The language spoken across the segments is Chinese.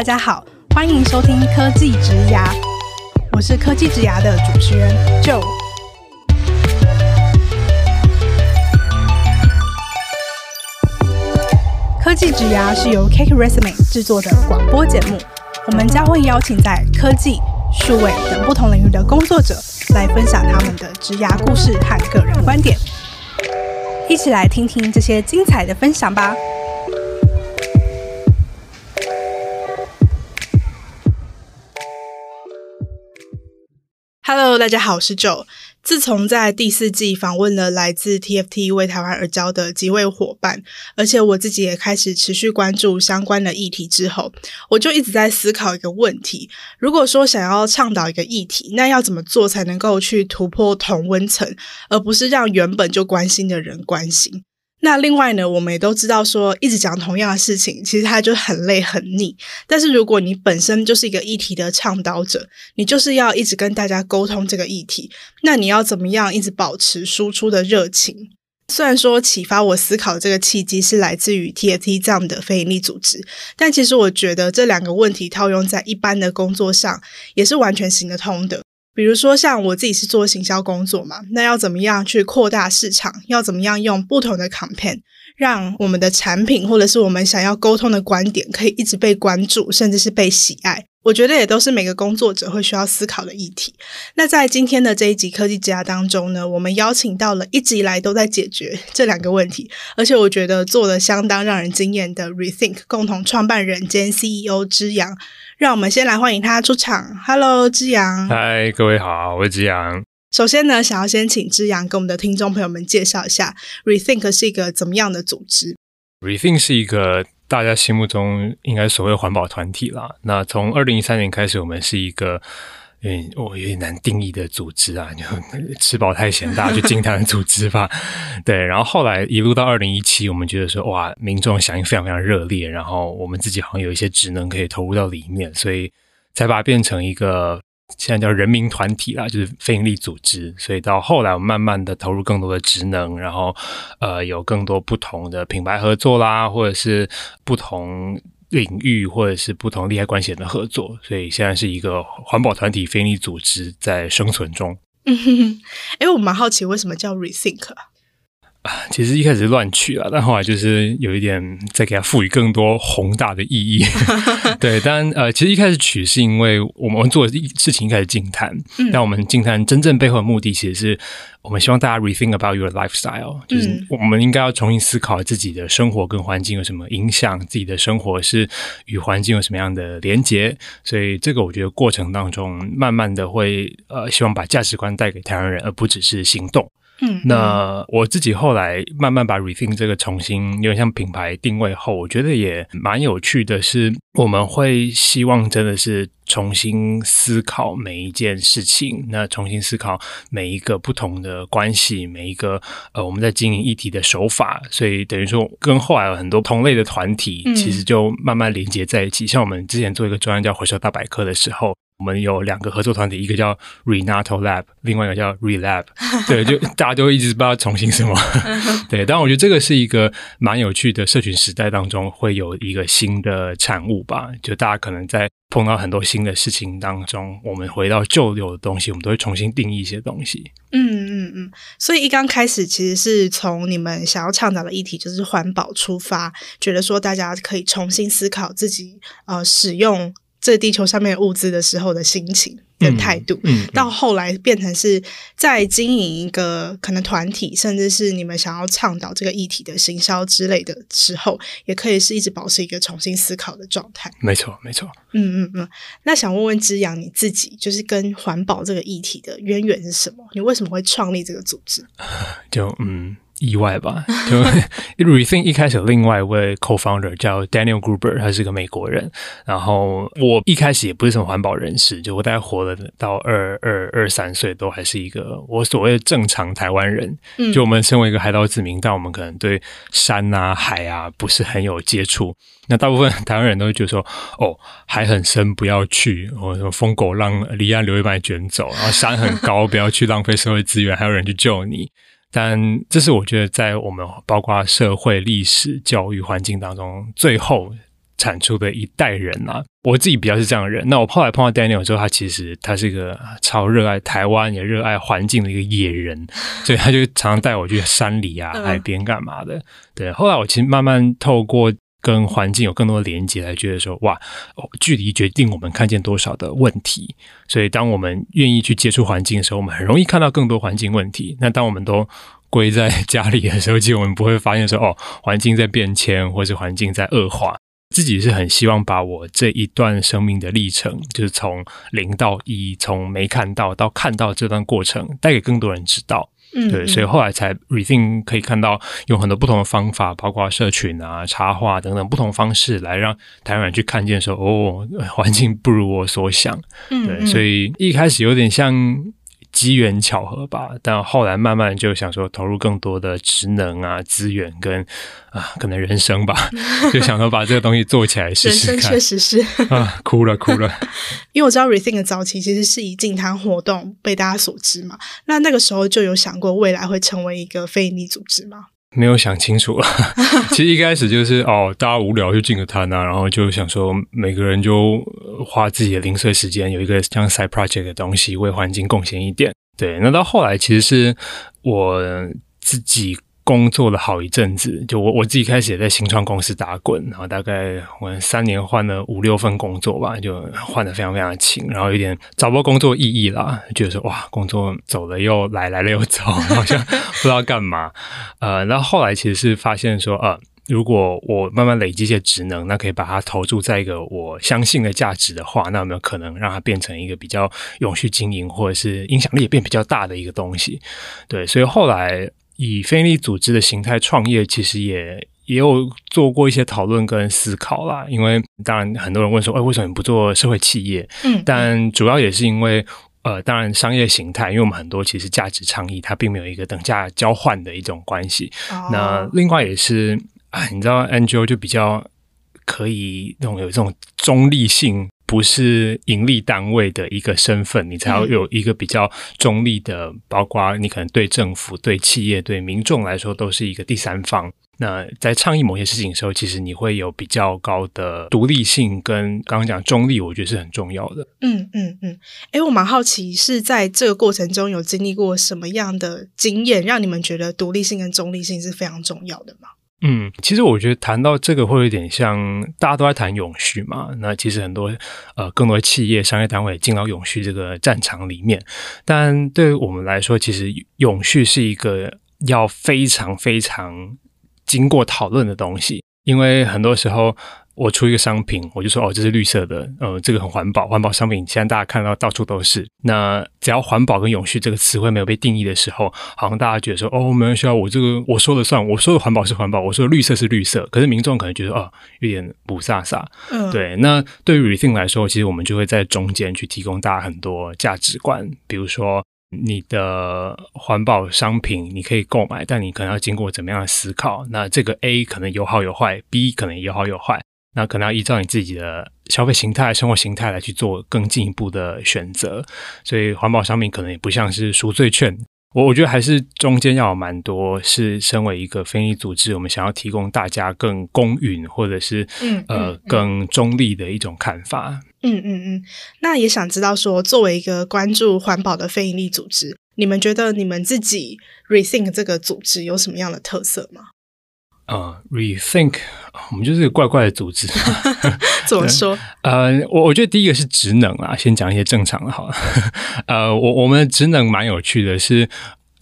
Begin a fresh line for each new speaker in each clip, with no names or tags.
大家好，欢迎收听科技职涯，我是科技职涯的主持人 Joe。科技职涯是由 CakeResume 制作的广播节目，我们将会邀请在科技、数位等不同领域的工作者来分享他们的职涯故事和个人观点，一起来听听这些精彩的分享吧。Hello，大家好，我是 Joe。自从在第四季访问了来自 TFT 为台湾而教的几位伙伴，而且我自己也开始持续关注相关的议题之后，我就一直在思考一个问题：如果说想要倡导一个议题，那要怎么做才能够去突破同温层，而不是让原本就关心的人关心？那另外呢，我们也都知道说，一直讲同样的事情，其实它就很累很腻。但是如果你本身就是一个议题的倡导者，你就是要一直跟大家沟通这个议题，那你要怎么样一直保持输出的热情？虽然说启发我思考这个契机是来自于 TFT 这样的非营利组织，但其实我觉得这两个问题套用在一般的工作上，也是完全行得通的。比如说，像我自己是做行销工作嘛，那要怎么样去扩大市场？要怎么样用不同的 campaign，让我们的产品或者是我们想要沟通的观点，可以一直被关注，甚至是被喜爱？我觉得也都是每个工作者会需要思考的议题。那在今天的这一集科技之家当中呢，我们邀请到了一直以来都在解决这两个问题，而且我觉得做得相当让人惊艳的 Rethink 共同创办人兼 CEO 之阳。让我们先来欢迎他出场。Hello，之阳。
嗨，各位好，我是之阳。
首先呢，想要先请之阳跟我们的听众朋友们介绍一下，Rethink 是一个怎么样的组织
？Rethink 是一个大家心目中应该所谓环保团体啦。那从二零一三年开始，我们是一个。嗯，我有点难定义的组织啊，就吃饱太闲，大 家去惊叹的组织吧。对，然后后来一路到二零一七，我们觉得说，哇，民众响应非常非常热烈，然后我们自己好像有一些职能可以投入到里面，所以才把它变成一个现在叫人民团体啦，就是非营利组织。所以到后来，我们慢慢的投入更多的职能，然后呃，有更多不同的品牌合作啦，或者是不同。领域或者是不同利害关系人的合作，所以现在是一个环保团体、非营利组织在生存中。嗯哼
哼，哎，我蛮好奇为什么叫 Rethink 啊？
其实一开始乱取了，但后来就是有一点再给它赋予更多宏大的意义。对，但呃，其实一开始取是因为我们做的事情一开始静谈，嗯、但我们静谈真正背后的目的，其实是我们希望大家 rethink about your lifestyle，就是我们应该要重新思考自己的生活跟环境有什么影响，自己的生活是与环境有什么样的连结。所以这个我觉得过程当中，慢慢的会呃，希望把价值观带给台湾人，而不只是行动。嗯，那我自己后来慢慢把 Rethink 这个重新有点像品牌定位后，我觉得也蛮有趣的是，我们会希望真的是重新思考每一件事情，那重新思考每一个不同的关系，每一个呃我们在经营议题的手法，所以等于说跟后来有很多同类的团体，其实就慢慢连接在一起。嗯、像我们之前做一个专案叫回收大百科的时候。我们有两个合作团体，一个叫 Renato Lab，另外一个叫 Relab。对，就大家都一直不知道重新什么。对，但我觉得这个是一个蛮有趣的社群时代当中会有一个新的产物吧。就大家可能在碰到很多新的事情当中，我们回到旧有的东西，我们都会重新定义一些东西。
嗯嗯嗯。所以一刚开始其实是从你们想要倡导的议题就是环保出发，觉得说大家可以重新思考自己呃使用。这地球上面物资的时候的心情跟态度，嗯嗯嗯、到后来变成是在经营一个可能团体，甚至是你们想要倡导这个议题的行销之类的时候，也可以是一直保持一个重新思考的状态。
没错，没错。
嗯嗯嗯。那想问问之扬，你自己就是跟环保这个议题的渊源是什么？你为什么会创立这个组织？
就嗯。意外吧，就 Rethink 一开始有另外一位 co-founder 叫 Daniel Gruber，他是个美国人。然后我一开始也不是什么环保人士，就我大概活了到二二二三岁，都还是一个我所谓的正常台湾人。就我们身为一个海岛子民，但我们可能对山啊海啊不是很有接触。那大部分台湾人都会觉得说，哦，海很深，不要去；或什么疯狗浪离岸流会把你卷走，然后山很高，不要去浪费社会资源，还有人去救你。但这是我觉得在我们包括社会、历史、教育环境当中，最后产出的一代人啊。我自己比较是这样的人。那我后来碰到 Daniel 之后，他其实他是一个超热爱台湾也热爱环境的一个野人，所以他就常常带我去山里啊、海边干嘛的。对，后来我其实慢慢透过。跟环境有更多的连接，来觉得说哇，哦距离决定我们看见多少的问题。所以，当我们愿意去接触环境的时候，我们很容易看到更多环境问题。那当我们都归在 家里的时候，其实我们不会发现说哦，环境在变迁，或是环境在恶化。自己是很希望把我这一段生命的历程，就是从零到一，从没看到到看到这段过程，带给更多人知道。嗯，对，所以后来才 rethink 可以看到有很多不同的方法，包括社群啊、插画等等不同方式，来让台湾人去看见说，哦，环境不如我所想。嗯，对，所以一开始有点像。机缘巧合吧，但后来慢慢就想说投入更多的职能啊、资源跟啊，可能人生吧，就想说把这个东西做起来试试看。
人生确实是
啊，哭了哭了。
因为我知道 Rethink 的早期其实是以净滩活动被大家所知嘛，那那个时候就有想过未来会成为一个非营利组织吗？
没有想清楚，其实一开始就是哦，大家无聊就进个摊啊，然后就想说每个人就花自己的零碎时间，有一个像 side project 的东西，为环境贡献一点。对，那到后来其实是我自己。工作了好一阵子，就我我自己开始也在新创公司打滚，然后大概我三年换了五六份工作吧，就换得非常非常勤，然后有点找不到工作意义啦，觉得说哇，工作走了又来，来了又走，好像 不知道干嘛。呃，然后后来其实是发现说，呃，如果我慢慢累积一些职能，那可以把它投注在一个我相信的价值的话，那有没有可能让它变成一个比较永续经营，或者是影响力也变比较大的一个东西？对，所以后来。以非营利组织的形态创业，其实也也有做过一些讨论跟思考啦。因为当然很多人问说，哎，为什么你不做社会企业？嗯，但主要也是因为，呃，当然商业形态，因为我们很多其实价值倡议，它并没有一个等价交换的一种关系。哦、那另外也是，哎，你知道，NGO 就比较可以那种有这种中立性。不是盈利单位的一个身份，你才要有一个比较中立的，嗯、包括你可能对政府、对企业、对民众来说都是一个第三方。那在倡议某些事情的时候，其实你会有比较高的独立性，跟刚刚讲中立，我觉得是很重要的。
嗯嗯嗯。哎、嗯，我蛮好奇，是在这个过程中有经历过什么样的经验，让你们觉得独立性跟中立性是非常重要的吗？
嗯，其实我觉得谈到这个会有点像大家都在谈永续嘛。那其实很多呃更多的企业商业单位进到永续这个战场里面，但对于我们来说，其实永续是一个要非常非常经过讨论的东西，因为很多时候。我出一个商品，我就说哦，这是绿色的，呃，这个很环保，环保商品现在大家看到到处都是。那只要环保跟永续这个词汇没有被定义的时候，好像大家觉得说哦，没关系啊，我这个我说了算，我说的环保是环保，我说的绿色是绿色。可是民众可能觉得哦，有点不飒飒。嗯，对。那对于 Rethink 来说，其实我们就会在中间去提供大家很多价值观，比如说你的环保商品你可以购买，但你可能要经过怎么样的思考？那这个 A 可能有好有坏，B 可能有好有坏。那可能要依照你自己的消费形态、生活形态来去做更进一步的选择，所以环保商品可能也不像是赎罪券。我我觉得还是中间要有蛮多，是身为一个非营利组织，我们想要提供大家更公允或者是嗯呃更中立的一种看法。
嗯嗯嗯。那也想知道说，作为一个关注环保的非营利组织，你们觉得你们自己 Rethink 这个组织有什么样的特色吗？
呃、uh，rethink，我们就是个怪怪的组织。
怎么说？
呃，我我觉得第一个是职能啊，先讲一些正常的好了。呃，我我们的职能蛮有趣的是，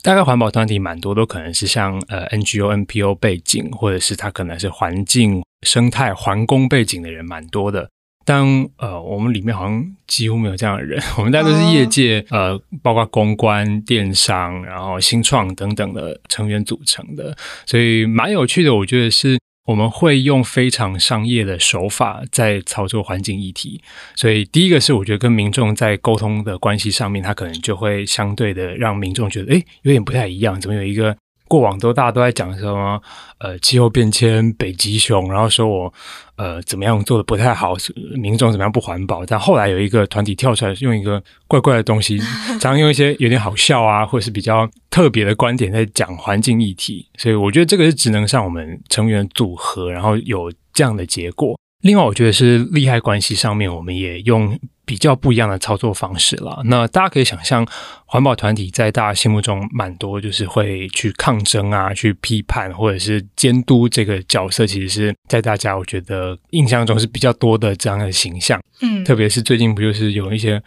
大概环保团体蛮多都可能是像呃 NGO、NPO 背景，或者是他可能是环境、生态、环工背景的人蛮多的。但呃，我们里面好像几乎没有这样的人，我们大家都是业界、oh. 呃，包括公关、电商，然后新创等等的成员组成的，所以蛮有趣的。我觉得是我们会用非常商业的手法在操作环境议题。所以第一个是我觉得跟民众在沟通的关系上面，他可能就会相对的让民众觉得，哎，有点不太一样，怎么有一个。过往都大家都在讲什么？呃，气候变迁、北极熊，然后说我呃怎么样做的不太好，民众怎么样不环保。但后来有一个团体跳出来，用一个怪怪的东西，常用一些有点好笑啊，或者是比较特别的观点在讲环境议题。所以我觉得这个是职能上我们成员组合，然后有这样的结果。另外，我觉得是利害关系上面，我们也用比较不一样的操作方式了。那大家可以想象，环保团体在大家心目中蛮多，就是会去抗争啊，去批判或者是监督这个角色，其实是在大家我觉得印象中是比较多的这样的形象。嗯，特别是最近不就是有一些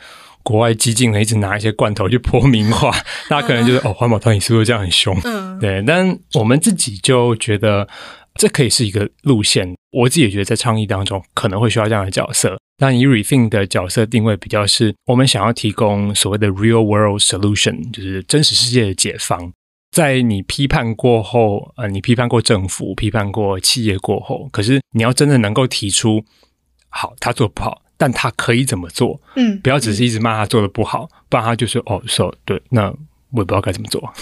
国外激进的一直拿一些罐头去泼名画，大家可能就是哦，环保团体是不是这样很凶？嗯，对。但我们自己就觉得。这可以是一个路线，我自己也觉得在倡议当中可能会需要这样的角色。但以 Rethink 的角色定位比较是，我们想要提供所谓的 real world solution，就是真实世界的解放。在你批判过后，呃，你批判过政府、批判过企业过后，可是你要真的能够提出，好，他做不好，但他可以怎么做？嗯，不要只是一直骂他做的不好，不然他就说哦，so 对，那。我也不知道该怎么做，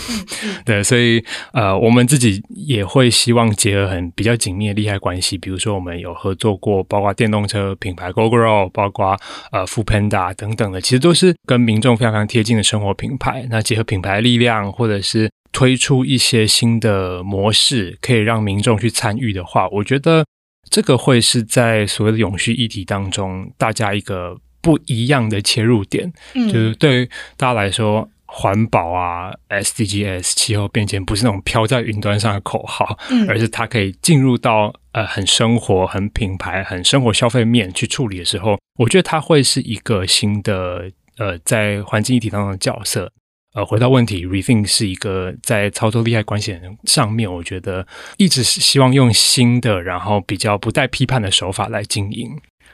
对，所以呃，我们自己也会希望结合很比较紧密的利害关系，比如说我们有合作过，包括电动车品牌 Gogoro，包括呃 Foodpanda 等等的，其实都是跟民众非常非常贴近的生活品牌。那结合品牌力量，或者是推出一些新的模式，可以让民众去参与的话，我觉得这个会是在所谓的永续议题当中，大家一个不一样的切入点，嗯、就是对于大家来说。环保啊，SDGs 气候变迁不是那种飘在云端上的口号，嗯，而是它可以进入到呃很生活、很品牌、很生活消费面去处理的时候，我觉得它会是一个新的呃在环境议题当中的角色。呃，回到问题，Rethink 是一个在操作利害关系人上面，我觉得一直是希望用新的，然后比较不带批判的手法来经营。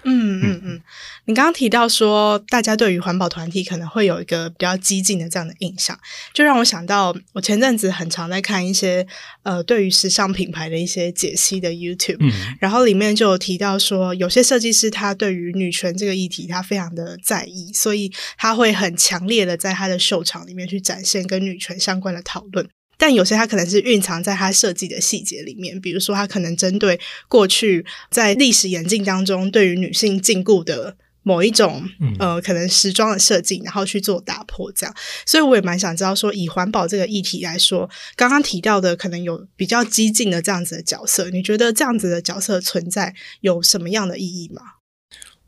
嗯嗯嗯，你刚刚提到说，大家对于环保团体可能会有一个比较激进的这样的印象，就让我想到，我前阵子很常在看一些呃，对于时尚品牌的一些解析的 YouTube，嗯，然后里面就有提到说，有些设计师他对于女权这个议题他非常的在意，所以他会很强烈的在他的秀场里面去展现跟女权相关的讨论。但有些它可能是蕴藏在它设计的细节里面，比如说它可能针对过去在历史演进当中对于女性禁锢的某一种呃可能时装的设计，然后去做打破这样。所以我也蛮想知道说，以环保这个议题来说，刚刚提到的可能有比较激进的这样子的角色，你觉得这样子的角色存在有什么样的意义吗？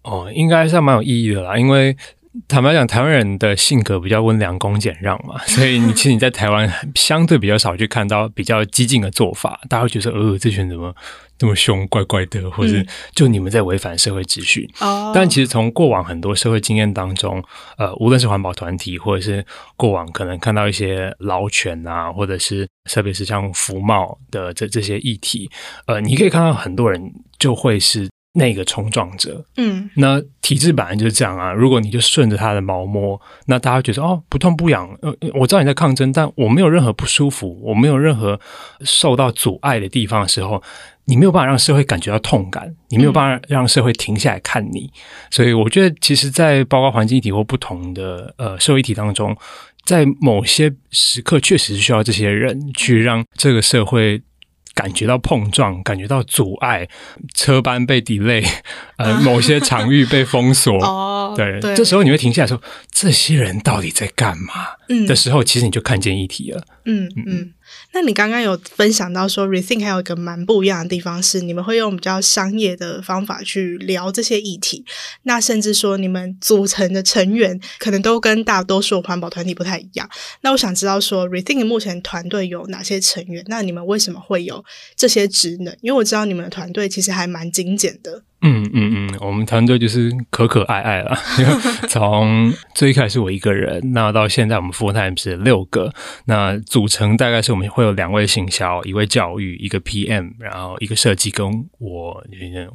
哦，应该是蛮有意义的啦，因为。坦白讲，台湾人的性格比较温良恭俭让嘛，所以你其实你在台湾相对比较少去看到比较激进的做法，大家会觉得呃，这群人怎么这么凶，怪怪的，或者就你们在违反社会秩序。但其实从过往很多社会经验当中，呃，无论是环保团体，或者是过往可能看到一些劳权啊，或者是特别是像服贸的这这些议题，呃，你可以看到很多人就会是。那个冲撞者，嗯，那体制本来就是这样啊。如果你就顺着他的毛摸，那大家觉得哦，不痛不痒。呃，我知道你在抗争，但我没有任何不舒服，我没有任何受到阻碍的地方的时候，你没有办法让社会感觉到痛感，你没有办法让社会停下来看你。嗯、所以，我觉得其实，在包括环境议题或不同的呃社会议题当中，在某些时刻，确实是需要这些人去让这个社会。感觉到碰撞，感觉到阻碍，车班被 delay，呃，某些场域被封锁。哦，对，对，这时候你会停下来说：“这些人到底在干嘛？”嗯，的时候，其实你就看见议题了。嗯嗯。嗯
那你刚刚有分享到说，Rethink 还有一个蛮不一样的地方是，你们会用比较商业的方法去聊这些议题。那甚至说，你们组成的成员可能都跟大多数环保团体不太一样。那我想知道说，Rethink 目前团队有哪些成员？那你们为什么会有这些职能？因为我知道你们的团队其实还蛮精简的。
嗯嗯嗯，我们团队就是可可爱爱了。从最开始我一个人，那到现在我们 full time 是六个。那组成大概是我们会有两位行销，一位教育，一个 PM，然后一个设计，跟我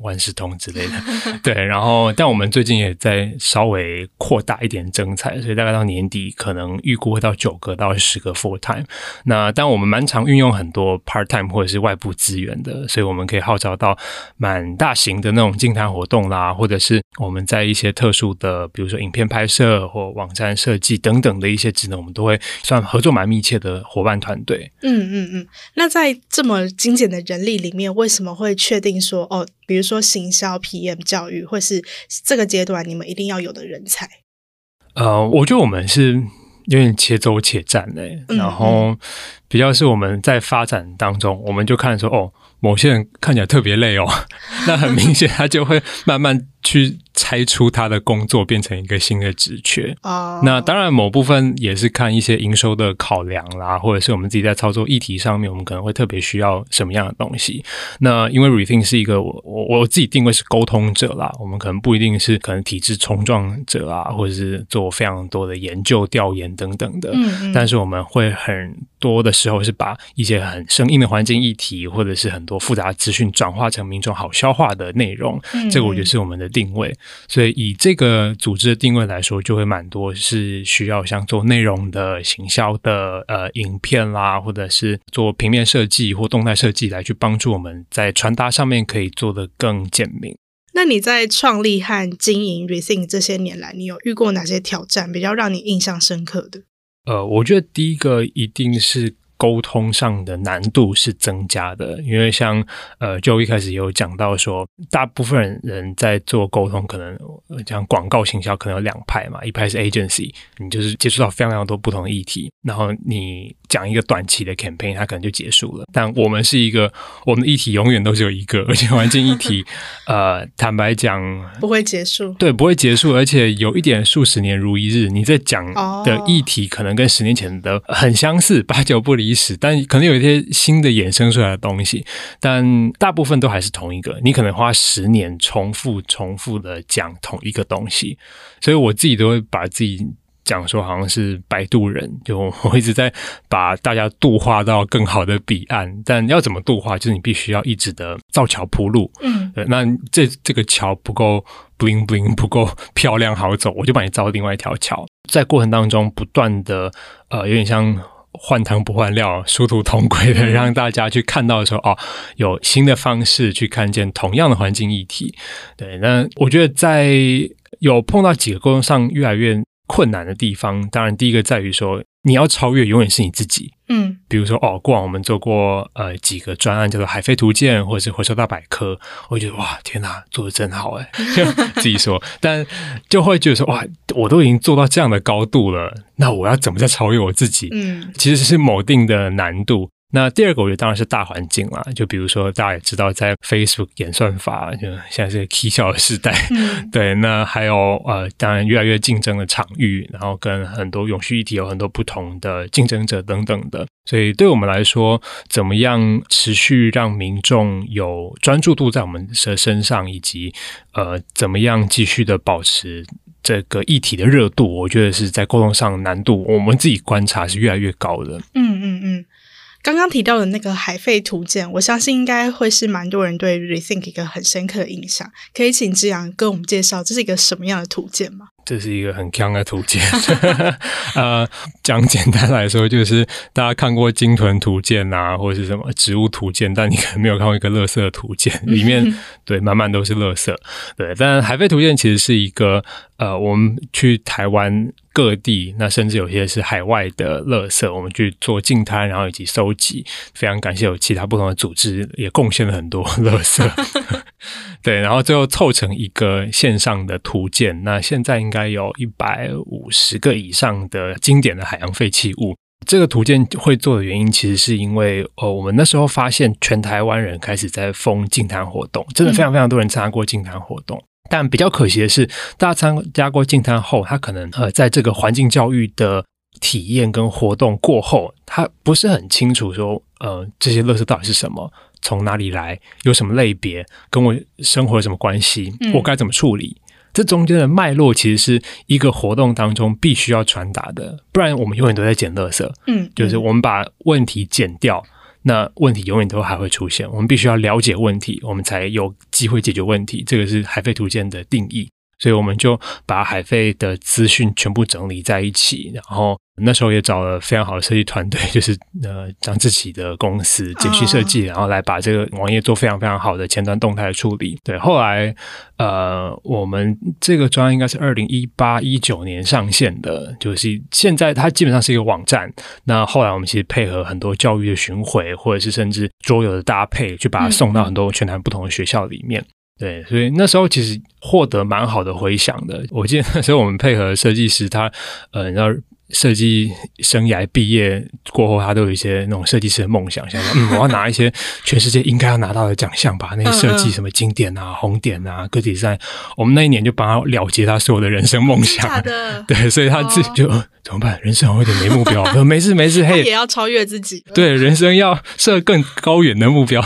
万事通之类的。对，然后但我们最近也在稍微扩大一点征才，所以大概到年底可能预估会到九个到十个 full time。那但我们蛮常运用很多 part time 或者是外部资源的，所以我们可以号召到蛮大型的那种。净滩活动啦，或者是我们在一些特殊的，比如说影片拍摄或网站设计等等的一些职能，我们都会算合作蛮密切的伙伴团队。
嗯嗯嗯。那在这么精简的人力里面，为什么会确定说哦，比如说行销、PM、教育，或是这个阶段你们一定要有的人才？
呃，我觉得我们是有点且走且战嘞，然后比较是我们在发展当中，我们就看说哦。某些人看起来特别累哦，那很明显他就会慢慢去。拆出他的工作变成一个新的职缺啊，oh. 那当然某部分也是看一些营收的考量啦，或者是我们自己在操作议题上面，我们可能会特别需要什么样的东西。那因为 Rethink 是一个我我我自己定位是沟通者啦，我们可能不一定是可能体制冲撞者啊，或者是做非常多的研究调研等等的。嗯嗯，但是我们会很多的时候是把一些很生硬的环境议题，或者是很多复杂的资讯转化成民众好消化的内容。嗯，这个我觉得是我们的定位。所以以这个组织的定位来说，就会蛮多是需要像做内容的行销的呃影片啦，或者是做平面设计或动态设计来去帮助我们在传达上面可以做得更简明。
那你在创立和经营 Rethink 这些年来，你有遇过哪些挑战比较让你印象深刻的？
呃，我觉得第一个一定是。沟通上的难度是增加的，因为像呃，就一开始有讲到说，大部分人在做沟通，可能讲广告行销，可能有两派嘛，一派是 agency，你就是接触到非常非常多不同的议题，然后你讲一个短期的 campaign，它可能就结束了。但我们是一个，我们的议题永远都是有一个，而且环境议题，呃，坦白讲
不会结束，
对，不会结束，而且有一点数十年如一日，你在讲的议题可能跟十年前的很相似，八九不离十。但可能有一些新的衍生出来的东西，但大部分都还是同一个。你可能花十年重复、重复的讲同一个东西，所以我自己都会把自己讲说好像是摆渡人，就 我一直在把大家度化到更好的彼岸。但要怎么度化，就是你必须要一直的造桥铺路。嗯，对，那这这个桥不够 bling bling，不够漂亮好走，我就把你造另外一条桥。在过程当中不断的呃，有点像。换汤不换料，殊途同归的，让大家去看到的时候，哦，有新的方式去看见同样的环境议题。对，那我觉得在有碰到几个沟通上越来越困难的地方，当然第一个在于说，你要超越，永远是你自己。嗯，比如说哦，过往我们做过呃几个专案，叫做海飞图鉴或者是回收大百科，我觉得哇，天哪，做的真好哎，自己说，但就会觉得说哇，我都已经做到这样的高度了，那我要怎么再超越我自己？嗯，其实是某定的难度。那第二个，我觉得当然是大环境啦。就比如说，大家也知道，在 Facebook 演算法，就现在是个 K 笑的时代。嗯、对，那还有呃，当然越来越竞争的场域，然后跟很多永续议题有很多不同的竞争者等等的。所以，对我们来说，怎么样持续让民众有专注度在我们的身上，以及呃，怎么样继续的保持这个议题的热度，我觉得是在沟通上难度，我们自己观察是越来越高的。
嗯嗯嗯。刚刚提到的那个海废图鉴，我相信应该会是蛮多人对 Rethink 一个很深刻的印象。可以请志扬跟我们介绍这是一个什么样的图鉴吗？
这是一个很强的图鉴，呃，讲简单来说，就是大家看过鲸豚图鉴啊，或者是什么植物图鉴，但你可能没有看过一个垃圾图鉴，里面 对满满都是垃圾。对，但海废图鉴其实是一个呃，我们去台湾各地，那甚至有些是海外的垃圾，我们去做净滩，然后以及收集。非常感谢有其他不同的组织也贡献了很多垃圾。对，然后最后凑成一个线上的图鉴。那现在应该有一百五十个以上的经典的海洋废弃物。这个图鉴会做的原因，其实是因为呃，我们那时候发现全台湾人开始在封净滩活动，真的非常非常多人参加过净滩活动。嗯、但比较可惜的是，大家参加过净滩后，他可能呃，在这个环境教育的体验跟活动过后，他不是很清楚说，呃，这些垃圾到底是什么。从哪里来？有什么类别？跟我生活有什么关系？我该怎么处理？嗯、这中间的脉络其实是一个活动当中必须要传达的，不然我们永远都在捡垃圾。嗯，就是我们把问题剪掉，那问题永远都还会出现。我们必须要了解问题，我们才有机会解决问题。这个是海废图鉴的定义。所以我们就把海费的资讯全部整理在一起，然后那时候也找了非常好的设计团队，就是呃张志奇的公司简讯设计，然后来把这个网页做非常非常好的前端动态的处理。对，后来呃我们这个专案应该是二零一八一九年上线的，就是现在它基本上是一个网站。那后来我们其实配合很多教育的巡回，或者是甚至桌游的搭配，去把它送到很多全台不同的学校里面。对，所以那时候其实获得蛮好的回响的。我记得那时候我们配合设计师，他呃，你知道设计生涯毕业过后，他都有一些那种设计师的梦想，想说嗯，我要拿一些 全世界应该要拿到的奖项吧。那些设计什么经典啊、红点啊、Good Design，我们那一年就帮他了结他所有的人生梦想。对，所以他自己就、哦呃、怎么办？人生有点没目标。说 没事没事，嘿，
也要超越自己。
对，人生要设更高远的目标。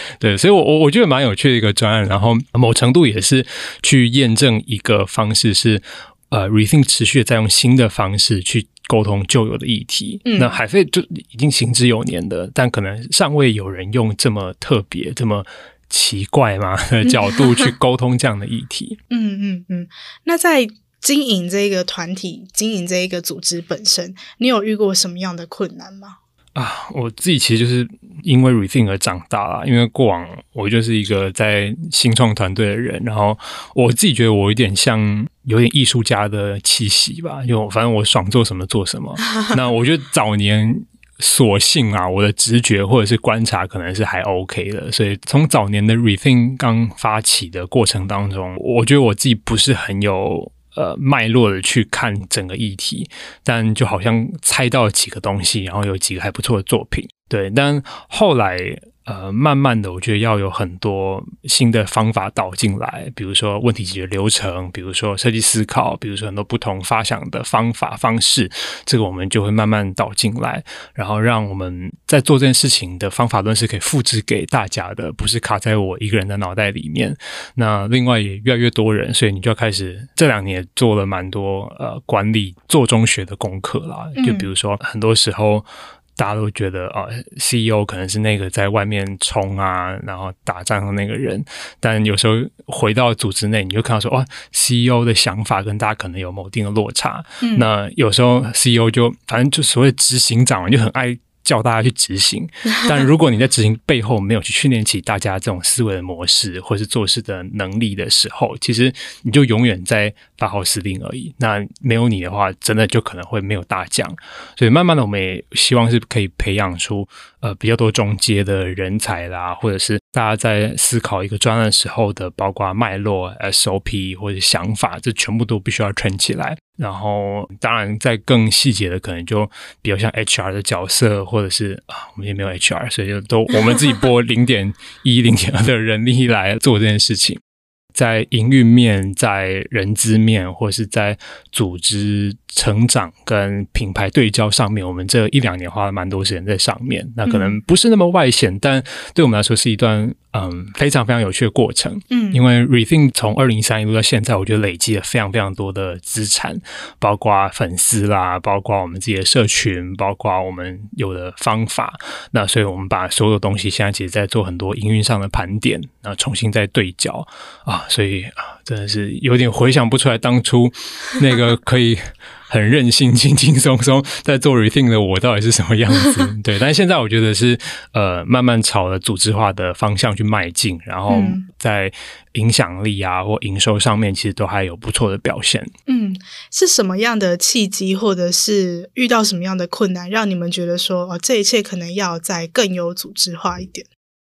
对，所以我我我觉得蛮有趣的一个专案，然后某程度也是去验证一个方式是。呃，Rethink 持续的在用新的方式去沟通旧有的议题。嗯，那海费就已经行之有年的，但可能尚未有人用这么特别、这么奇怪嘛 的角度去 沟通这样的议题。
嗯嗯嗯。那在经营这个团体、经营这一个组织本身，你有遇过什么样的困难吗？
啊，我自己其实就是因为 Rethink 而长大啦。因为过往我就是一个在新创团队的人，然后我自己觉得我有点像有点艺术家的气息吧，就反正我爽做什么做什么。那我觉得早年所幸啊，我的直觉或者是观察可能是还 OK 的，所以从早年的 Rethink 刚发起的过程当中，我觉得我自己不是很有。呃，脉络的去看整个议题，但就好像猜到了几个东西，然后有几个还不错的作品，对，但后来。呃，慢慢的，我觉得要有很多新的方法导进来，比如说问题解决流程，比如说设计思考，比如说很多不同发想的方法方式，这个我们就会慢慢导进来，然后让我们在做这件事情的方法论是可以复制给大家的，不是卡在我一个人的脑袋里面。那另外也越来越多人，所以你就要开始这两年做了蛮多呃管理做中学的功课啦，就比如说很多时候。大家都觉得啊，CEO 可能是那个在外面冲啊，然后打仗的那个人。但有时候回到组织内，你就看到说，哦，CEO 的想法跟大家可能有某定的落差。嗯。那有时候 CEO 就反正就所谓执行长就很爱。叫大家去执行，但如果你在执行背后没有去训练起大家这种思维的模式，或是做事的能力的时候，其实你就永远在发号施令而已。那没有你的话，真的就可能会没有大将。所以慢慢的，我们也希望是可以培养出呃比较多中阶的人才啦，或者是大家在思考一个专案时候的，包括脉络、SOP 或者想法，这全部都必须要 train 起来。然后，当然，在更细节的，可能就比较像 HR 的角色，或者是啊，我们也没有 HR，所以就都我们自己拨 零点一、零点二的人力来做这件事情。在营运面，在人资面，或者是在组织成长跟品牌对焦上面，我们这一两年花了蛮多时间在上面。那可能不是那么外显，但对我们来说是一段嗯非常非常有趣的过程。嗯，因为 Rethink 从二零一三一路到现在，我觉得累积了非常非常多的资产，包括粉丝啦，包括我们自己的社群，包括我们有的方法。那所以我们把所有东西现在其实在做很多营运上的盘点，然后重新再对焦啊。所以啊，真的是有点回想不出来当初那个可以很任性、轻轻松松在做 Rethink 的我到底是什么样子。对，但是现在我觉得是呃，慢慢朝着组织化的方向去迈进，然后在影响力啊或营收上面，其实都还有不错的表现。
嗯，是什么样的契机，或者是遇到什么样的困难，让你们觉得说哦，这一切可能要再更有组织化一点？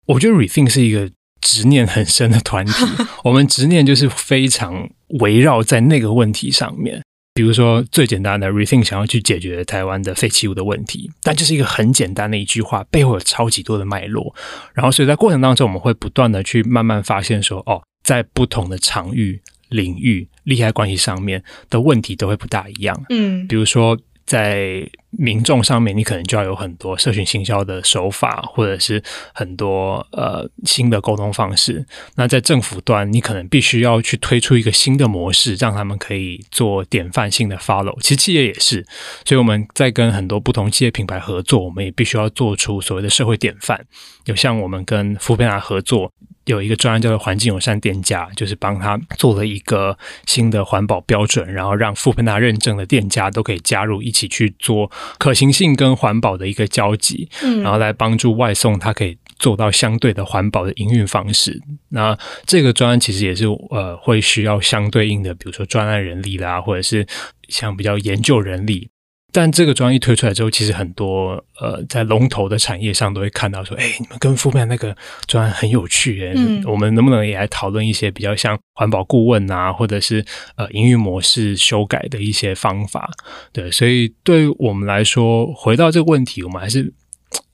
我觉得 Rethink 是一个。执念很深的团体，我们执念就是非常围绕在那个问题上面。比如说最简单的，Rethink 想要去解决台湾的废弃物的问题，但就是一个很简单的一句话，背后有超级多的脉络。然后所以在过程当中，我们会不断的去慢慢发现说，哦，在不同的场域、领域、利害关系上面的问题都会不大一样。嗯，比如说。在民众上面，你可能就要有很多社群行销的手法，或者是很多呃新的沟通方式。那在政府端，你可能必须要去推出一个新的模式，让他们可以做典范性的 follow。其实企业也是，所以我们在跟很多不同企业品牌合作，我们也必须要做出所谓的社会典范。有像我们跟 foodpanda 合作。有一个专案叫做环境友善店家，就是帮他做了一个新的环保标准，然后让 foodpanda 认证的店家都可以加入一起去做可行性跟环保的一个交集，嗯，然后来帮助外送，它可以做到相对的环保的营运方式。那这个专案其实也是呃会需要相对应的，比如说专案人力啦，或者是像比较研究人力。但这个专案一推出来之后，其实很多呃，在龙头的产业上都会看到说，哎，你们跟 Foodpanda 那个专案很有趣，哎、嗯，我们能不能也来讨论一些比较像环保顾问啊，或者是呃营运模式修改的一些方法？对，所以对于我们来说，回到这个问题，我们还是。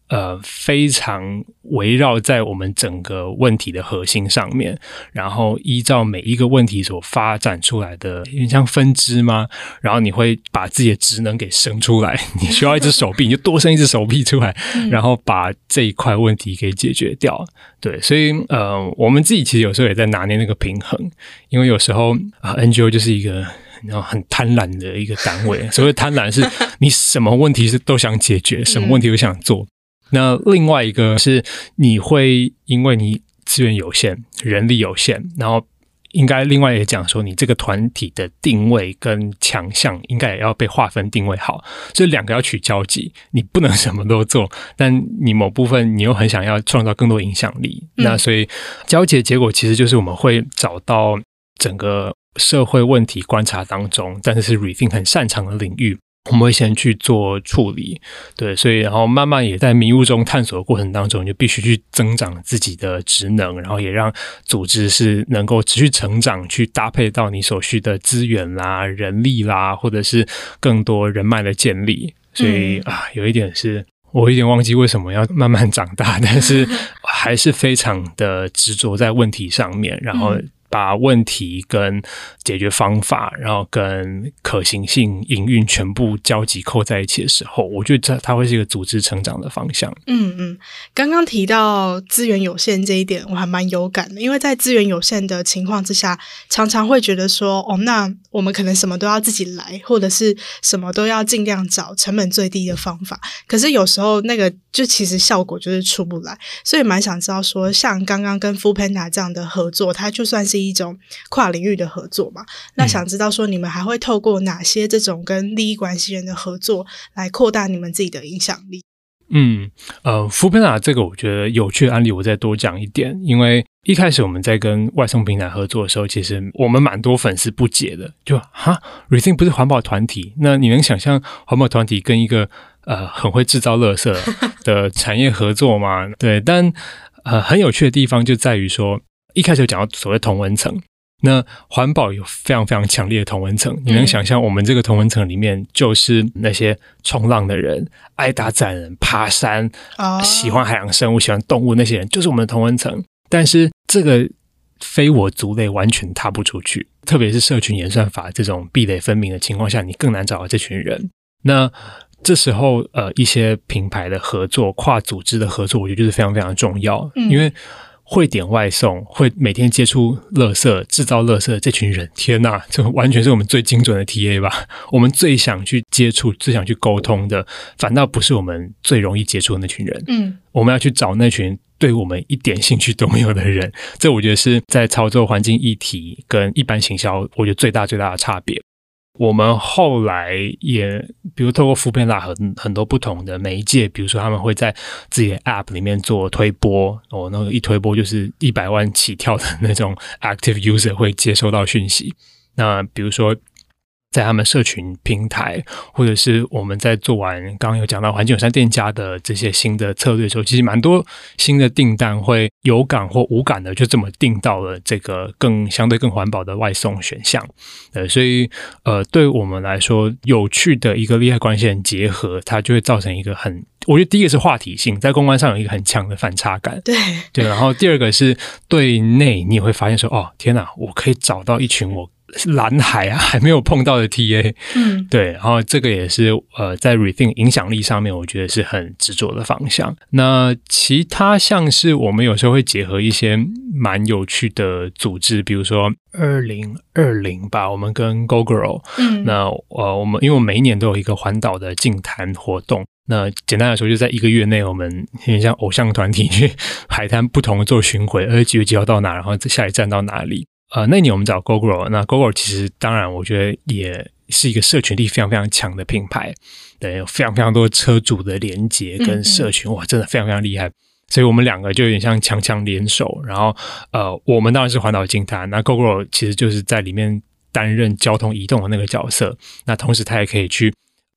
呃，非常围绕在我们整个问题的核心上面，然后依照每一个问题所发展出来的，有点像分支吗？然后你会把自己的职能给生出来，你需要一只手臂，你就多生一只手臂出来，然后把这一块问题给解决掉。对，所以呃，我们自己其实有时候也在拿捏那个平衡，因为有时候啊，NGO 就是一个然后很贪婪的一个单位，所谓贪婪是 你什么问题是都想解决，什么问题都想做。那另外一个是，你会因为你资源有限、人力有限，然后应该另外也讲说，你这个团体的定位跟强项应该也要被划分定位好，所以两个要取交集，你不能什么都做，但你某部分你又很想要创造更多影响力，嗯、那所以交集的结果其实就是我们会找到整个社会问题观察当中，但是是 RETHINK 很擅长的领域。我们会先去做处理，对，所以然后慢慢也在迷雾中探索的过程当中，你就必须去增长自己的职能，然后也让组织是能够持续成长，去搭配到你所需的资源啦、人力啦，或者是更多人脉的建立。所以、嗯、啊，有一点是我有点忘记为什么要慢慢长大，但是 还是非常的执着在问题上面，然后。把问题跟解决方法，然后跟可行性、营运全部交集扣在一起的时候，我觉得这它会是一个组织成长的方向。
嗯嗯，刚刚提到资源有限这一点，我还蛮有感的，因为在资源有限的情况之下，常常会觉得说，哦，那我们可能什么都要自己来，或者是什么都要尽量找成本最低的方法。可是有时候那个就其实效果就是出不来，所以蛮想知道说，像刚刚跟 Foodpanda 这样的合作，它就算。是一种跨领域的合作嘛？那想知道说你们还会透过哪些这种跟利益关系人的合作来扩大你们自己的影响力？
嗯，呃，Foodpanda 这个我觉得有趣的案例，我再多讲一点。因为一开始我们在跟外送平台合作的时候，其实我们蛮多粉丝不解的，就哈，RETHINK 不是环保团体，那你能想象环保团体跟一个呃很会制造垃圾的产业合作吗？对，但呃很有趣的地方就在于说。一开始有讲到所谓同温层，那环保有非常非常强烈的同温层。你能想象我们这个同温层里面，就是那些冲浪的人、爱打伞人、爬山、喜欢海洋生物、喜欢动物那些人，就是我们的同温层。但是这个非我族类完全踏不出去，特别是社群演算法这种壁垒分明的情况下，你更难找到这群人。那这时候，呃，一些品牌的合作、跨组织的合作，我觉得就是非常非常重要，因为。会点外送，会每天接触垃圾、制造垃圾的这群人，天呐，这完全是我们最精准的 TA 吧？我们最想去接触、最想去沟通的，反倒不是我们最容易接触的那群人。嗯，我们要去找那群对我们一点兴趣都没有的人。这我觉得是在操作环境议题跟一般行销，我觉得最大最大的差别。我们后来也，比如透过扶贫啦很很多不同的媒介，比如说他们会在自己的 App 里面做推播，哦，那个一推播就是一百万起跳的那种 Active User 会接收到讯息。那比如说。在他们社群平台，或者是我们在做完刚刚有讲到环境友善店家的这些新的策略的时候，其实蛮多新的订单会有感或无感的，就这么订到了这个更相对更环保的外送选项。呃，所以呃，对我们来说，有趣的一个利害关系人结合，它就会造成一个很，我觉得第一个是话题性，在公关上有一个很强的反差感。
对
对，然后第二个是对内，你也会发现说，哦，天哪，我可以找到一群我。蓝海啊，还没有碰到的 TA，嗯，对，然后这个也是呃，在 RETHINK 影响力上面，我觉得是很执着的方向。那其他像是我们有时候会结合一些蛮有趣的组织，比如说二零二零吧，我们跟 Go Girl，嗯，那呃，我们因为我们每一年都有一个环岛的净坛活动，那简单来说，就在一个月内，我们像偶像团体去 海滩不同的做巡回，而几月几号到哪，然后下一站到哪里。呃，那年我们找 Gogoro，那 Gogoro 其实当然，我觉得也是一个社群力非常非常强的品牌，对，有非常非常多车主的连接跟社群，嗯嗯哇，真的非常非常厉害。所以我们两个就有点像强强联手，然后呃，我们当然是环岛金滩，那 Gogoro 其实就是在里面担任交通移动的那个角色，那同时他也可以去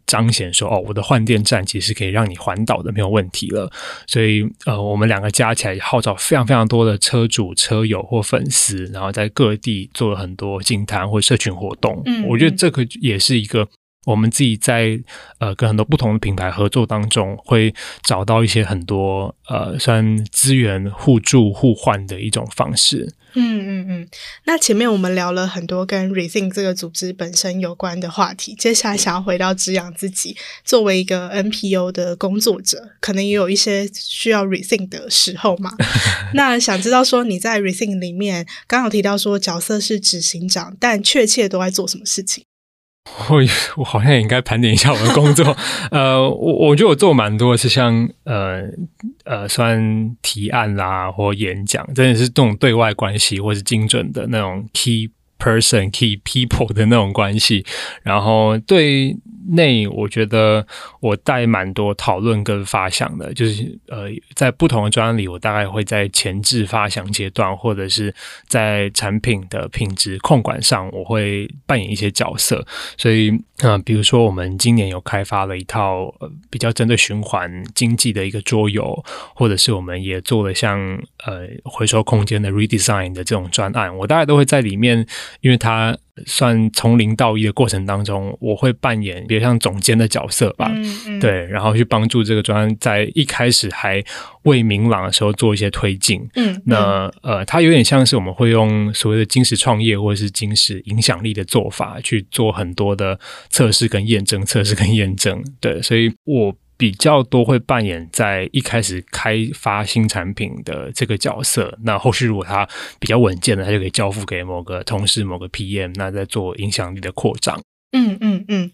彰显说，哦，我的换电站其实可以让你环岛的没有问题了。所以，呃，我们两个加起来号召非常非常多的车主、车友或粉丝，然后在各地做了很多净滩或社群活动。嗯，我觉得这个也是一个。我们自己在呃跟很多不同的品牌合作当中，会找到一些很多呃算资源互助互换的一种方式。
嗯嗯嗯。那前面我们聊了很多跟 Rethink 这个组织本身有关的话题，接下来想要回到滋养自己，作为一个 NPO 的工作者，可能也有一些需要 Rethink 的时候嘛。那想知道说你在 Rethink 里面，刚好提到说角色是执行长，但确切都在做什么事情？
我 我好像也应该盘点一下我的工作，呃，我我觉得我做蛮多是像呃呃，算提案啦或演讲，真的是这种对外关系或是精准的那种 key person key people 的那种关系，然后对。内我觉得我带蛮多讨论跟发想的，就是呃，在不同的专案里，我大概会在前置发想阶段，或者是在产品的品质控管上，我会扮演一些角色。所以，嗯、呃，比如说我们今年有开发了一套呃比较针对循环经济的一个桌游，或者是我们也做了像呃回收空间的 redesign 的这种专案，我大概都会在里面，因为它。算从零到一的过程当中，我会扮演比如像总监的角色吧，嗯嗯、对，然后去帮助这个专案在一开始还未明朗的时候做一些推进。嗯，嗯那呃，它有点像是我们会用所谓的金石创业或者是金石影响力的做法去做很多的测试跟验证，测试跟验证。对，所以我。比较多会扮演在一开始开发新产品的这个角色，那后续如果他比较稳健的，他就可以交付给某个同事、某个 PM，那在做影响力的扩张。
嗯嗯嗯，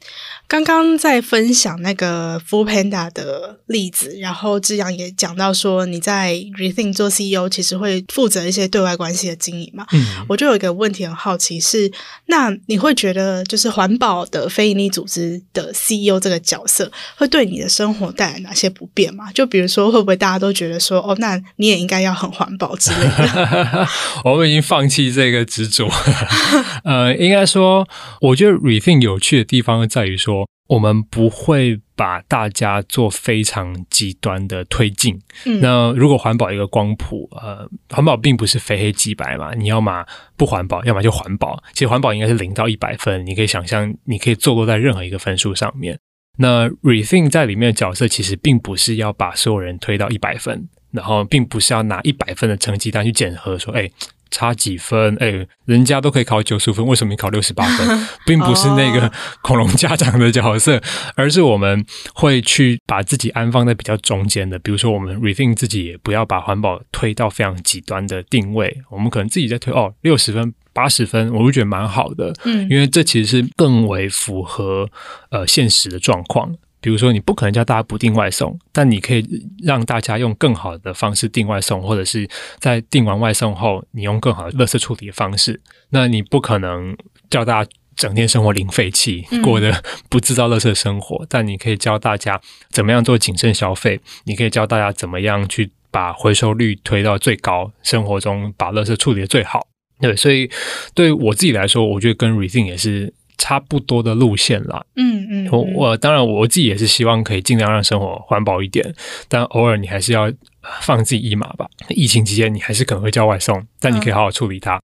刚刚在分享那个 Foodpanda 的例子，然后志阳也讲到说你在 Rethink 做 CEO，其实会负责一些对外关系的经营嘛。嗯，我就有一个问题很好奇是，那你会觉得就是环保的非营利组织的 CEO 这个角色，会对你的生活带来哪些不便吗？就比如说，会不会大家都觉得说，哦，那你也应该要很环保之类的？
我们已经放弃这个执着。呃，应该说，我觉得 Rethink。有趣的地方在于说，我们不会把大家做非常极端的推进。嗯，那如果环保一个光谱，呃，环保并不是非黑即白嘛，你要么不环保，要么就环保。其实环保应该是零到一百分，你可以想象，你可以坐落在任何一个分数上面。那 Rethink 在里面的角色，其实并不是要把所有人推到一百分，然后并不是要拿一百分的成绩单去检核说，哎。差几分？哎、欸，人家都可以考九十分，为什么你考六十八分？并不是那个恐龙家长的角色，而是我们会去把自己安放在比较中间的。比如说，我们 Rethink 自己也不要把环保推到非常极端的定位，我们可能自己在推哦，六十分、八十分，我会觉得蛮好的。嗯，因为这其实是更为符合呃现实的状况。比如说，你不可能叫大家不订外送，但你可以让大家用更好的方式订外送，或者是在订完外送后，你用更好的垃圾处理的方式。那你不可能叫大家整天生活零废弃，过得不制造垃圾的生活，嗯、但你可以教大家怎么样做谨慎消费，你可以教大家怎么样去把回收率推到最高，生活中把垃圾处理的最好。对，所以对我自己来说，我觉得跟 Rethink 也是。差不多的路线啦，嗯嗯，我我当然我自己也是希望可以尽量让生活环保一点，但偶尔你还是要放自己一马吧。疫情期间你还是可能会叫外送，但你可以好好处理它。嗯、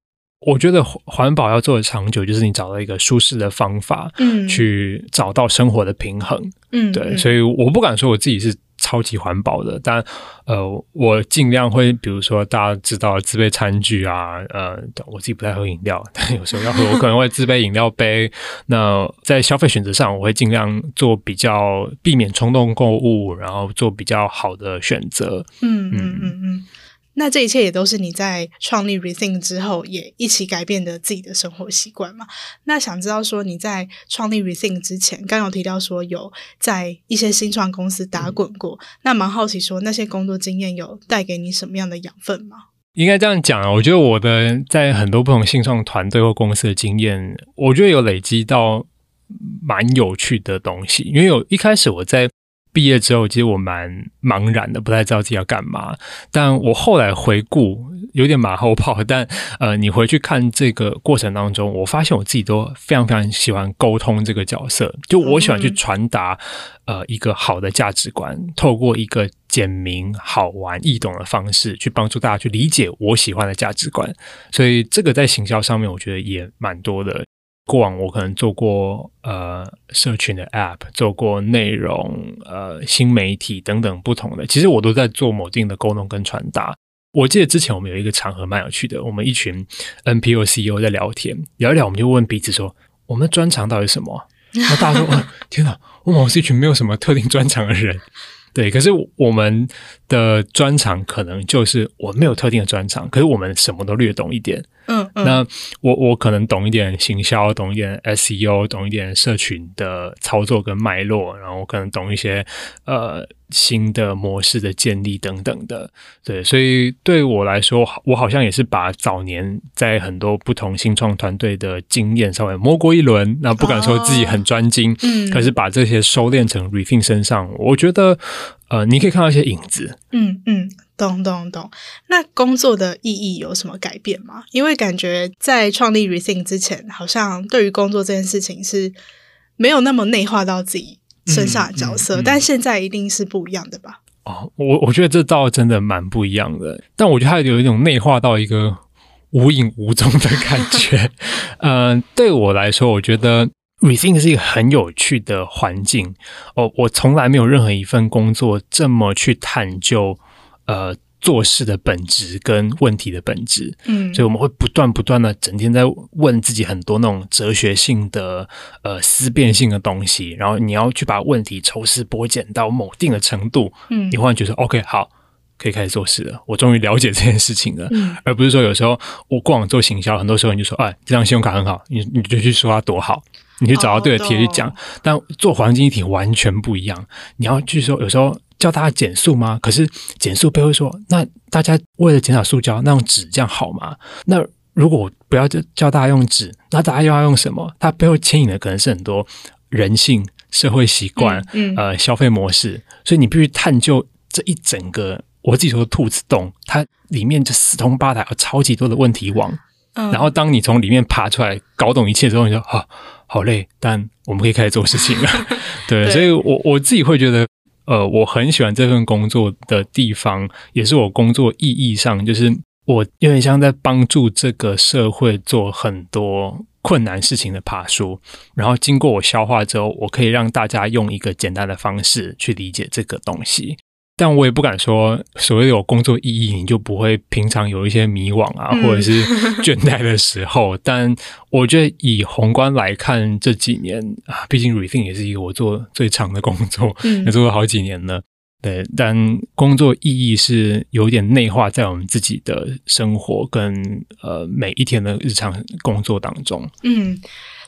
我觉得环保要做的长久，就是你找到一个舒适的方法，嗯，去找到生活的平衡，嗯，对，所以我不敢说我自己是。超级环保的，但呃，我尽量会，比如说大家知道自备餐具啊，呃，我自己不太喝饮料，但有时候要喝，我可能会自备饮料杯。那在消费选择上，我会尽量做比较避免冲动购物，然后做比较好的选择。嗯嗯嗯嗯。嗯嗯那这一切也都是你在创立 Rethink 之后也一起改变的自己的生活习惯嘛？那想知道说你在创立 Rethink 之前，刚有提到说有在一些新创公司打滚过，嗯、那蛮好奇说那些工作经验有带给你什么样的养分吗？应该这样讲啊，我觉得我的在很多不同新创团队或公司的经验，我觉得有累积到蛮有趣的东西，因为有一开始我在。毕业之后，其实我蛮茫然的，不太知道自己要干嘛。但我后来回顾，有点马后炮。但呃，你回去看这个过程当中，我发现我自己都非常非常喜欢沟通这个角色。就我喜欢去传达呃一个好的价值观，透过一个简明、好玩、易懂的方式，去帮助大家去理解我喜欢的价值观。所以这个在行销上面，我觉得也蛮多的。过往我可能做过呃社群的 App，做过内容呃新媒体等等不同的，其实我都在做某定的沟通跟传达。我记得之前我们有一个场合蛮有趣的，我们一群 NPO CEO 在聊天，聊一聊我们就问彼此说，我们的专长到底是什么？那大家说，天哪，我们是一群没有什么特定专长的人。对，可是我们的专长可能就是我没有特定的专长，可是我们什么都略懂一点。嗯，嗯，那我我可能懂一点行销，懂一点 SEO，懂一点社群的操作跟脉络，然后我可能懂一些呃新的模式的建立等等的。对，所以对我来说，我好像也是把早年在很多不同新创团队的经验稍微摸过一轮，那不敢说自己很专精，哦，嗯，可是把这些收敛成 Rethink 身上，我觉得呃，你可以看到一些影子。
嗯嗯。懂懂懂，那工作的意义有什么改变吗？因为感觉在创立 Rethink 之前，好像对于工作这件事情是没有那么内化到自己身上的角色，嗯嗯嗯、但现在一定是不一样的吧？
哦，我我觉得这倒真的蛮不一样的，但我觉得它有一种内化到一个无影无踪的感觉。嗯、呃，对我来说，我觉得 Rethink 是一个很有趣的环境。哦，我从来没有任何一份工作这么去探究。呃，做事的本质跟问题的本质，嗯，所以我们会不断不断的整天在问自己很多那种哲学性的呃思辨性的东西，然后你要去把问题抽丝剥茧到某定的程度，嗯，你忽然觉得 OK 好，可以开始做事了，我终于了解这件事情了，嗯，而不是说有时候我过往做行销，很多时候你就说，哎，这张信用卡很好，你你就去说它多好。你去找到对的题去讲，哦、但做环境议题完全不一样。你要去说，有时候叫大家减速吗？可是减速背后说，那大家为了减少塑胶，那用纸这样好吗？那如果不要叫叫大家用纸，那大家又要用什么？它背后牵引的可能是很多人性、社会习惯、嗯嗯、呃消费模式。所以你必须探究这一整个我自己说的兔子洞，它里面就四通八达，有超级多的问题网。嗯、然后当你从里面爬出来，搞懂一切之后，你就啊。好累，但我们可以开始做事情了。对，对，所以我我自己会觉得，呃，我很喜欢这份工作的地方，也是我工作意义上，就是我有点像在帮助这个社会做很多困难事情的爬树，然后经过我消化之后，我可以让大家用一个简单的方式去理解这个东西。但我也不敢说，所谓有工作意义，你就不会平常有一些迷惘啊，或者是倦怠的时候。嗯、但我觉得以宏观来看，这几年啊，毕竟 Rethink 也是一个我做最长的工作，嗯、也做了好几年了。对，但工作意义是有点内化在我们自己的生活跟呃每一天的日常工作当中。
嗯，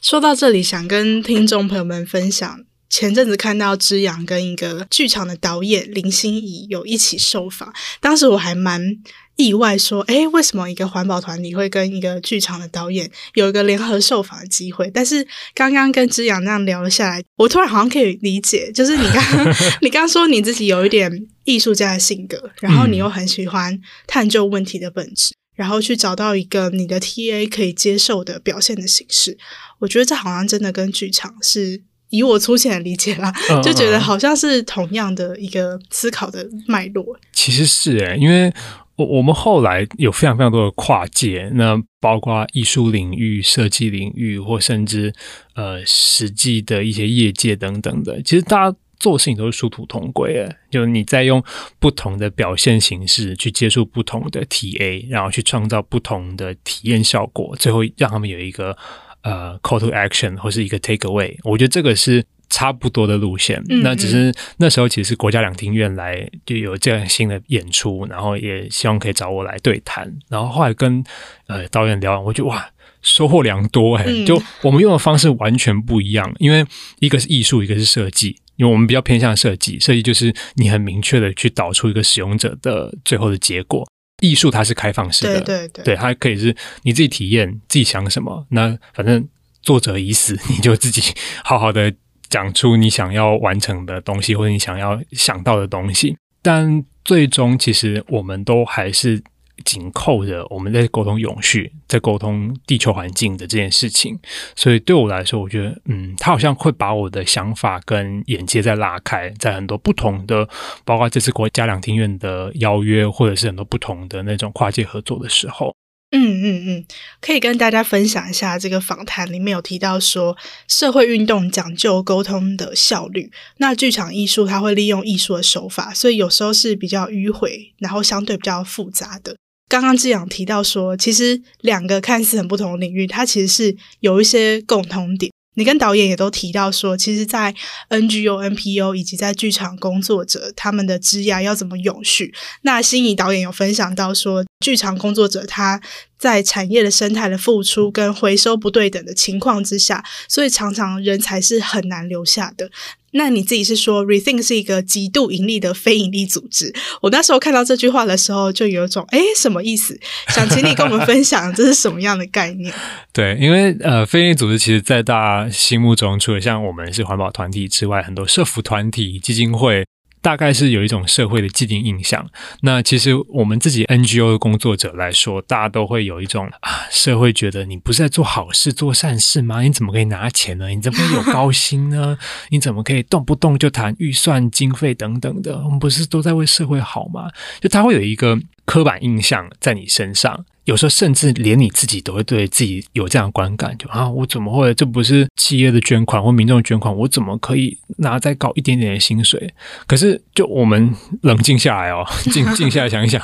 说到这里，想跟听众朋友们分享。前阵子看到之阳跟一个剧场的导演林心怡有一起受访，当时我还蛮意外，说，诶，为什么一个环保团体会跟一个剧场的导演有一个联合受访的机会？但是刚刚跟之阳那样聊了下来，我突然好像可以理解，就是你刚刚 你刚刚说你自己有一点艺术家的性格，然后你又很喜欢探究问题的本质，然后去找到一个你的 TA 可以接受的表现的形式。我觉得这好像真的跟剧场是。以我粗浅的理解啦，就觉得好像是同样的一个思考的脉络。
其实是诶，因为我我们后来有非常非常多的跨界，那包括艺术领域、设计领域，或甚至呃实际的一些业界等等的。其实大家做事情都是殊途同归的，就你在用不同的表现形式去接触不同的 TA，然后去创造不同的体验效果，最后让他们有一个。呃，call to action 或是一个 take away，我觉得这个是差不多的路线。嗯嗯，那只是那时候其实是国家两厅院来就有这样新的演出，然后也希望可以找我来对谈。然后后来跟呃导演聊完，我觉得哇，收获良多哎！就我们用的方式完全不一样，因为一个是艺术，一个是设计。因为我们比较偏向设计，设计就是你很明确的去导出一个使用者的最后的结果。艺术它是开放式的，
对对对，
对，它可以是你自己体验，自己想什么，那反正作者已死，你就自己好好的讲出你想要完成的东西，或者你想要想到的东西，但最终其实我们都还是。紧扣着我们在沟通永续，在沟通地球环境的这件事情，所以对我来说，我觉得，嗯，他好像会把我的想法跟眼界再拉开，在很多不同的，包括这次国家两厅院的邀约，或者是很多不同的那种跨界合作的时候，
嗯嗯嗯，可以跟大家分享一下这个访谈里面有提到说，社会运动讲究沟通的效率，那剧场艺术它会利用艺术的手法，所以有时候是比较迂回，然后相对比较复杂的。刚刚志扬提到说，其实两个看似很不同的领域，它其实是有一些共同点。你跟导演也都提到说，其实，在 NGO、NPO 以及在剧场工作者，他们的职涯要怎么永续？那心仪导演有分享到说，剧场工作者他在产业的生态的付出跟回收不对等的情况之下，所以常常人才是很难留下的。那你自己是说，Rethink 是一个极度盈利的非盈利组织？我那时候看到这句话的时候，就有一种诶，什么意思？想请你跟我们分享，这是什么样的概念？
对，因为呃，非盈利组织其实，在大家心目中，除了像我们是环保团体之外，很多社福团体、基金会。大概是有一种社会的既定印象。那其实我们自己 NGO 的工作者来说，大家都会有一种啊，社会觉得你不是在做好事、做善事吗？你怎么可以拿钱呢？你怎么有高薪呢？你怎么可以动不动就谈预算、经费等等的？我们不是都在为社会好吗？就他会有一个刻板印象在你身上。有时候甚至连你自己都会对自己有这样的观感，就啊，我怎么会？这不是企业的捐款或民众的捐款，我怎么可以拿再高一点点的薪水？可是，就我们冷静下来哦，静静下来想一想，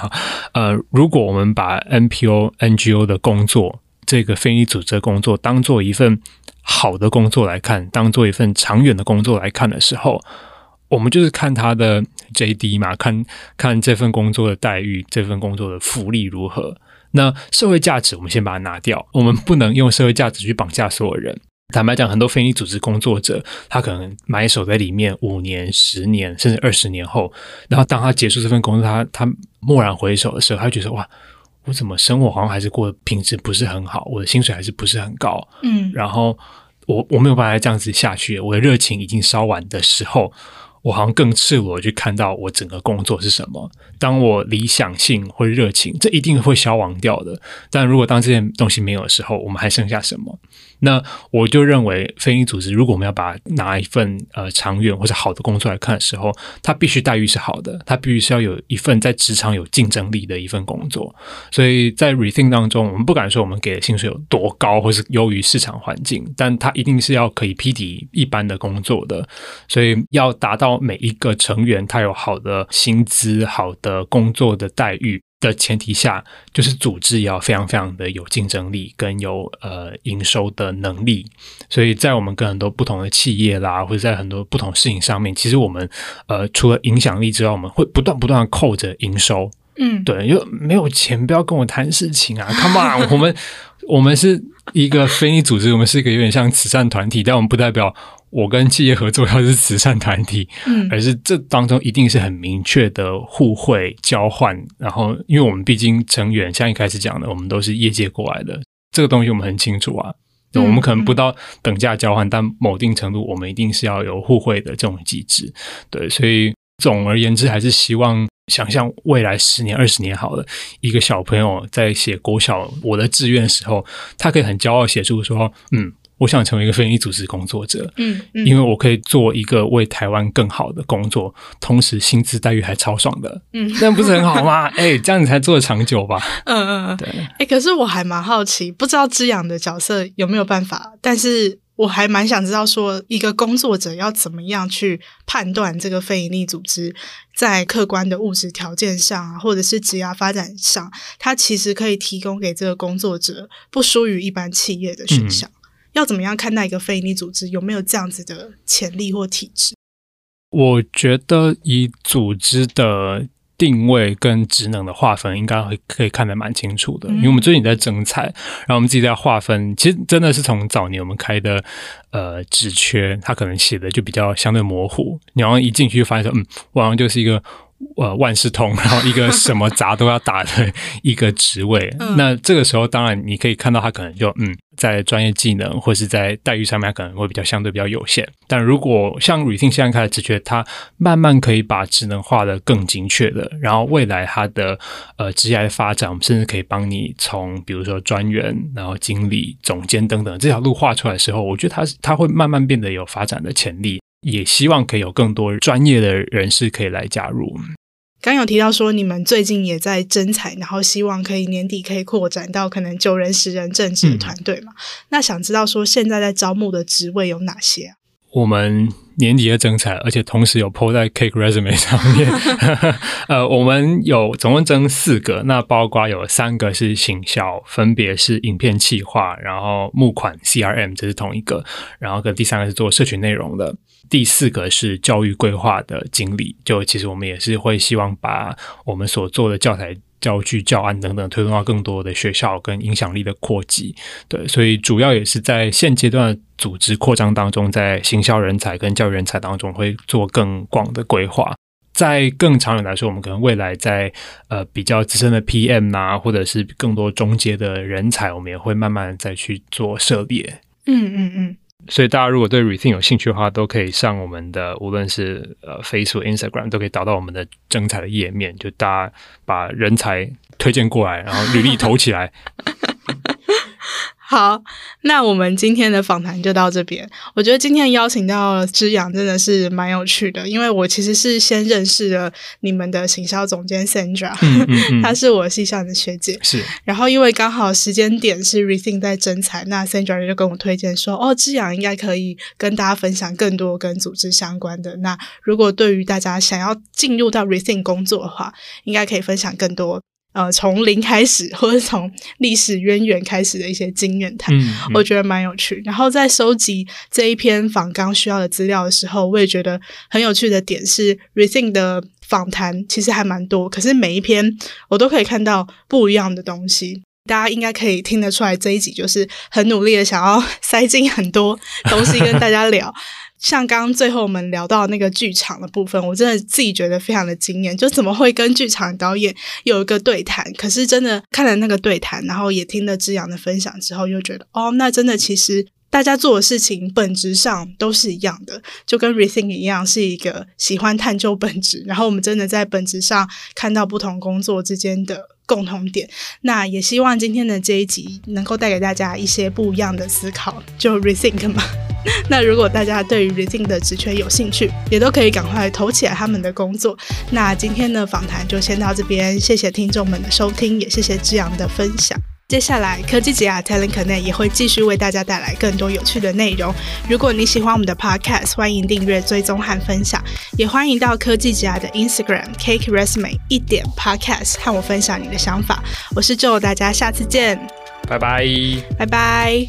呃，如果我们把 NPO、NGO 的工作，这个非营利组织的工作当做一份好的工作来看，当做一份长远的工作来看的时候，我们就是看他的 JD 嘛，看看这份工作的待遇，这份工作的福利如何。那社会价值，我们先把它拿掉。我们不能用社会价值去绑架所有人。坦白讲，很多非营利组织工作者，他可能埋首在里面五年、十年，甚至二十年后，然后当他结束这份工作，他他蓦然回首的时候，他觉得哇，我怎么生活好像还是过得品质不是很好，我的薪水还是不是很高，嗯，然后我我没有办法这样子下去，我的热情已经烧完的时候。我好像更赤裸去看到我整个工作是什么。当我理想性或热情，这一定会消亡掉的。但如果当这件东西没有的时候，我们还剩下什么？那我就认为，非营组织如果我们要把拿一份呃长远或者好的工作来看的时候，它必须待遇是好的，它必须是要有一份在职场有竞争力的一份工作。所以在 Rethink 当中，我们不敢说我们给的薪水有多高，或是优于市场环境，但它一定是要可以匹敌一般的工作的。所以要达到每一个成员他有好的薪资、好的工作的待遇。的前提下，就是组织要非常非常的有竞争力，跟有呃营收的能力。所以在我们跟很多不同的企业啦，或者在很多不同事情上面，其实我们呃除了影响力之外，我们会不断不断的扣着营收。嗯，对，因为没有钱，不要跟我谈事情啊！Come on，我们我们是一个非营利组织，我们是一个有点像慈善团体，但我们不代表。我跟企业合作要是慈善团体，嗯，而是这当中一定是很明确的互惠交换。然后，因为我们毕竟成员像一开始讲的，我们都是业界过来的，这个东西我们很清楚啊。我们可能不到等价交换，但某一定程度，我们一定是要有互惠的这种机制。对，所以总而言之，还是希望想象未来十年、二十年好了，一个小朋友在写国小我的志愿的时候，他可以很骄傲写出说，嗯。我想成为一个非营利组织工作者，嗯，嗯，因为我可以做一个为台湾更好的工作，同时薪资待遇还超爽的，嗯，那不是很好吗？哎、欸，这样你才做得长久吧？嗯嗯嗯，对。
哎、欸，可是我还蛮好奇，不知道之阳的角色有没有办法，但是我还蛮想知道，说一个工作者要怎么样去判断这个非营利组织在客观的物质条件上啊，或者是职涯发展上，它其实可以提供给这个工作者不输于一般企业的选项。嗯要怎么样看待一个非营利组织有没有这样子的潜力或体质？
我觉得以组织的定位跟职能的划分，应该会可以看得蛮清楚的。嗯、因为我们最近在征才，然后我们自己在划分，其实真的是从早年我们开的呃职缺，它可能写的就比较相对模糊。你好像一进去就发现说，嗯，我好像就是一个呃万事通，然后一个什么杂都要打的一个职位。
嗯、
那这个时候，当然你可以看到他可能就嗯，在专业技能或是在待遇上面，可能会比较相对比较有限。但如果像 Rethink 现在开的职缺，他慢慢可以把职能化的更精确的，然后未来他的呃职业的发展，我们甚至可以帮你从比如说专员，然后经理、总监等等这条路画出来的时候，我觉得他他会慢慢变得有发展的潜力。也希望可以有更多专业的人士可以来加入。
刚有提到说你们最近也在征才，然后希望可以年底可以扩展到可能九人、十人正职的团队嘛？嗯、那想知道说现在在招募的职位有哪些啊？
我们年底的征才，而且同时有 po 在 Cake Resume 上面。呃，我们有总共征四个，那包括有三个是行销，分别是影片企划，然后募款 CRM，这是同一个，然后跟第三个是做社群内容的。第四个是教育规划的经理，就其实我们也是会希望把我们所做的教材、教具、教案等等推动到更多的学校跟影响力的扩及。对，所以主要也是在现阶段组织扩张当中，在行销人才跟教育人才当中会做更广的规划。在更长远来说，我们可能未来在呃比较资深的 PM 啊，或者是更多中阶的人才，我们也会慢慢再去做涉猎。
嗯嗯嗯。
所以大家如果对 Rethink 有兴趣的话，都可以上我们的无论是呃 Facebook、Instagram，都可以导到我们的征才的页面，就大家把人才推荐过来，然后履历投起来。
好，那我们今天的访谈就到这边。我觉得今天邀请到之阳真的是蛮有趣的，因为我其实是先认识了你们的行销总监 Sandra，
嗯嗯嗯，
她是我系上的学姐。
是，
然后因为刚好时间点是 Rethink 在征才，那 Sandra 就跟我推荐说，哦，之阳应该可以跟大家分享更多跟组织相关的。那如果对于大家想要进入到 Rethink 工作的话，应该可以分享更多。呃，从零开始，或者从历史渊源开始的一些经验谈，嗯嗯、我觉得蛮有趣。然后在收集这一篇访纲需要的资料的时候，我也觉得很有趣的点是，Rethink 的访谈其实还蛮多，可是每一篇我都可以看到不一样的东西。大家应该可以听得出来，这一集就是很努力的想要 塞进很多东西跟大家聊。像刚刚最后我们聊到那个剧场的部分，我真的自己觉得非常的惊艳，就怎么会跟剧场导演有一个对谈？可是真的看了那个对谈，然后也听了之扬的分享之后，又觉得哦，那真的其实大家做的事情本质上都是一样的，就跟 Rethink 一样，是一个喜欢探究本质，然后我们真的在本质上看到不同工作之间的共同点。那也希望今天的这一集能够带给大家一些不一样的思考，就 Rethink 嘛。那如果大家对于 Rethink 的职缺有兴趣，也都可以赶快投起来他们的工作。那今天的访谈就先到这边，谢谢听众们的收听，也谢谢志阳的分享。接下来科技姐啊 Talent Connect 也会继续为大家带来更多有趣的内容。如果你喜欢我们的 Podcast，欢迎订阅、追踪和分享，也欢迎到科技姐啊的 Instagram Cake Resume 一点 Podcast 和我分享你的想法。我是 Joe，大家下次见，
拜拜，
拜拜。